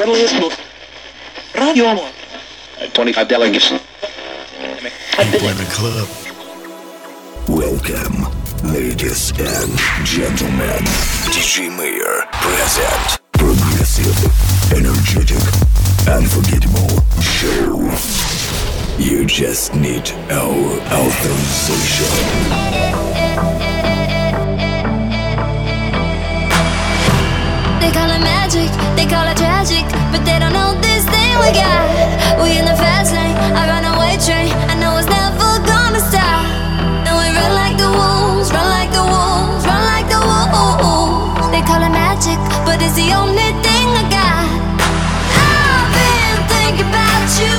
friendliest book. Radio Amor. Uh, 25 delegates. Play the club. Welcome, ladies and gentlemen. DJ Mayor present. Progressive, energetic, unforgettable show. You just need our authorization. They call it magic, they call it tragic, but they don't know this thing we got. We in the fast lane, I run away train. I know it's never gonna stop. And we run like the wolves, run like the wolves, run like the wolves. They call it magic, but it's the only thing I got. I've been thinking about you,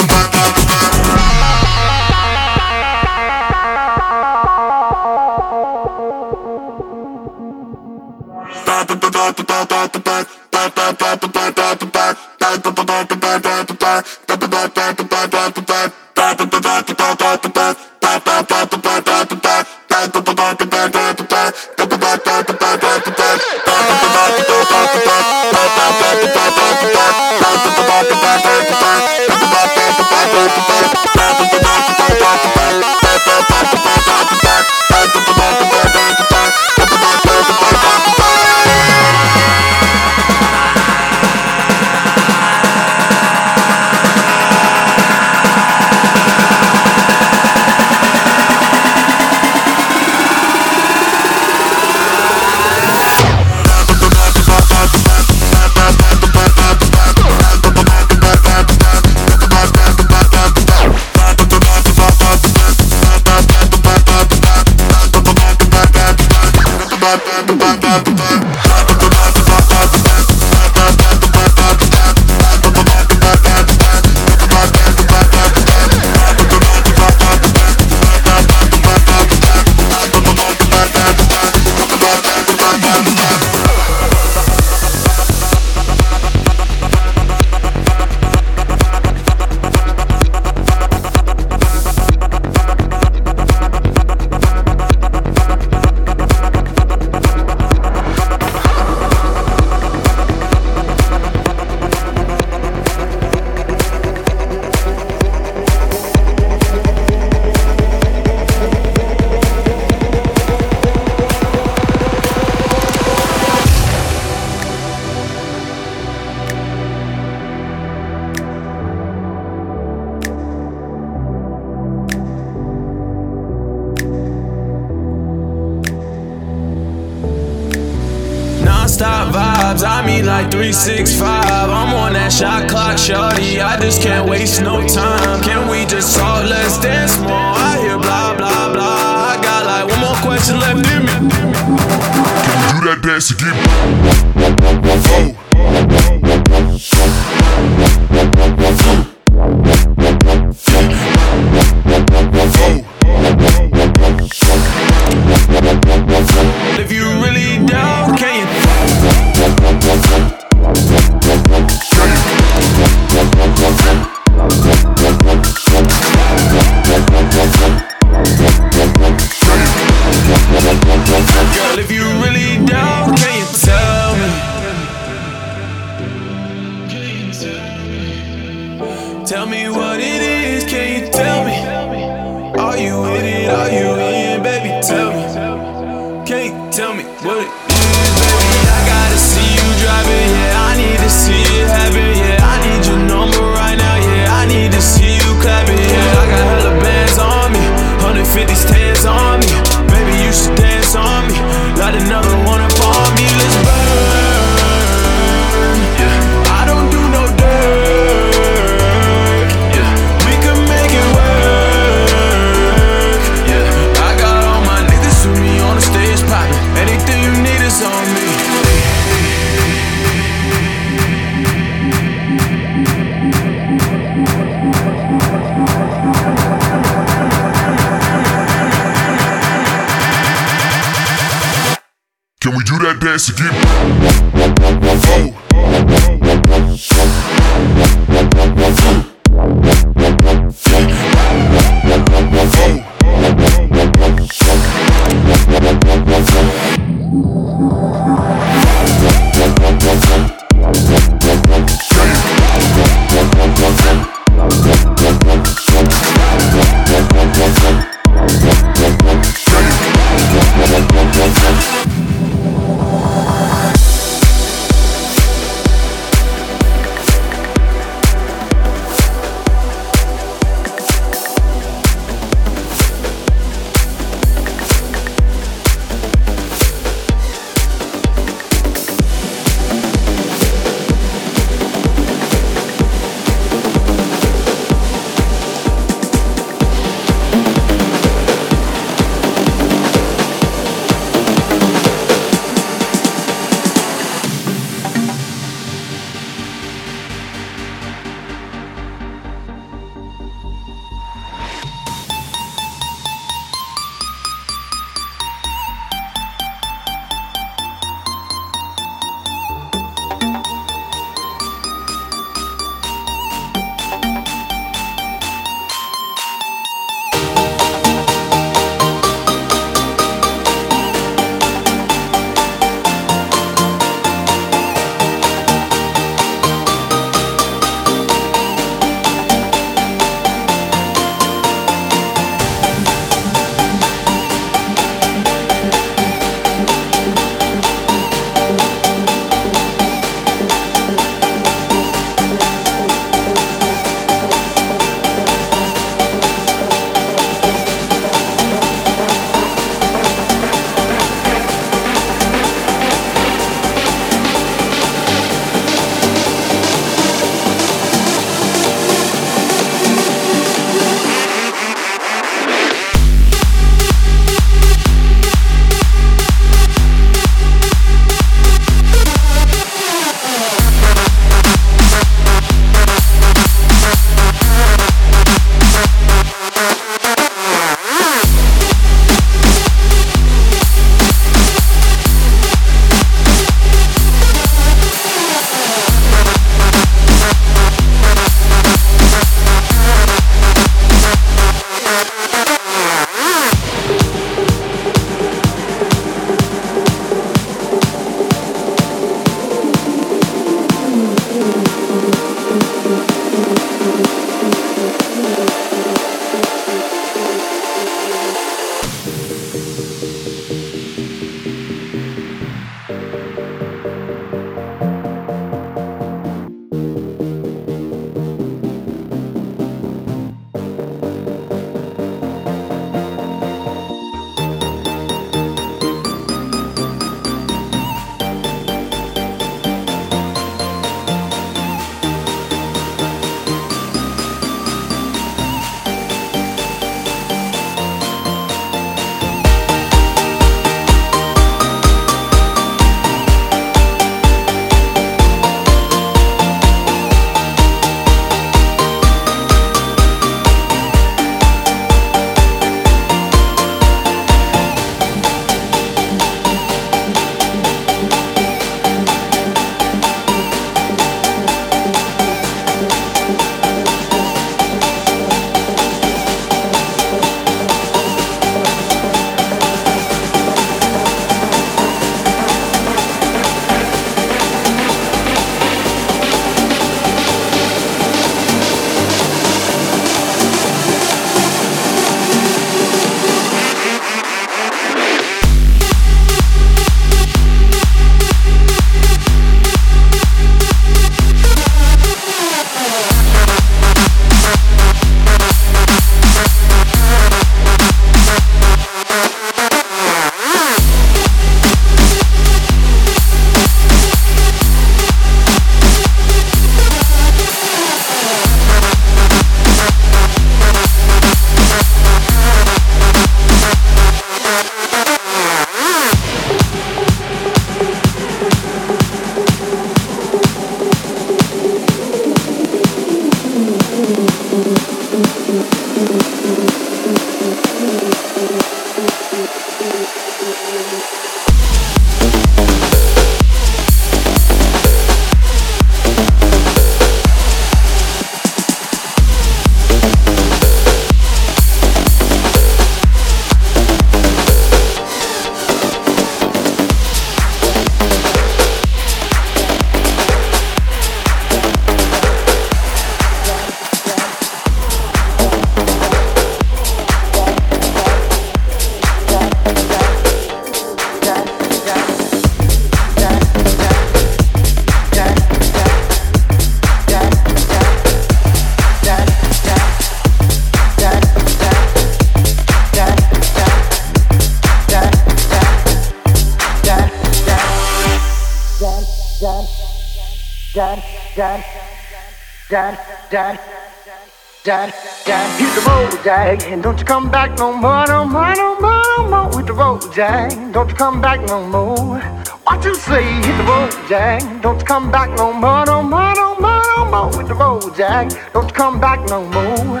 Jack, and don't you come back no more, no more, no more, no more. Hit the road, Jack, don't you come back no more. What you say? Hit the road, Jack, don't you come back no more, no more, no more, no more. Hit the road, Jack, don't you come back no more.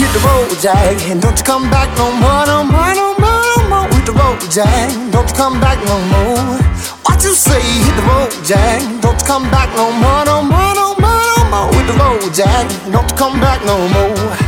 Hit the road, Jack, and don't you come back no more, no more, no more, no more. Hit the road, Jack, don't you come back no more. What you say? Hit the road, Jack, don't you come back no more, no more, no more, no more. Hit the road, Jack, don't you come back no more.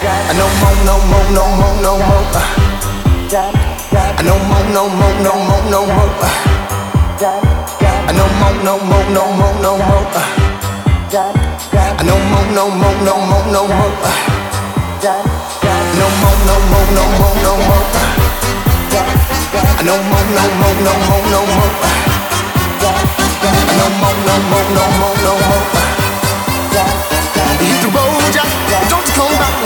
No more, no more, no more, no more. No more, no more, no more, no more. No more, no more, no more, no more. No more, no more, no more, no more. No more, no more, no more, no more. No more, no more, no more, no more. No no no no more. Hit the road,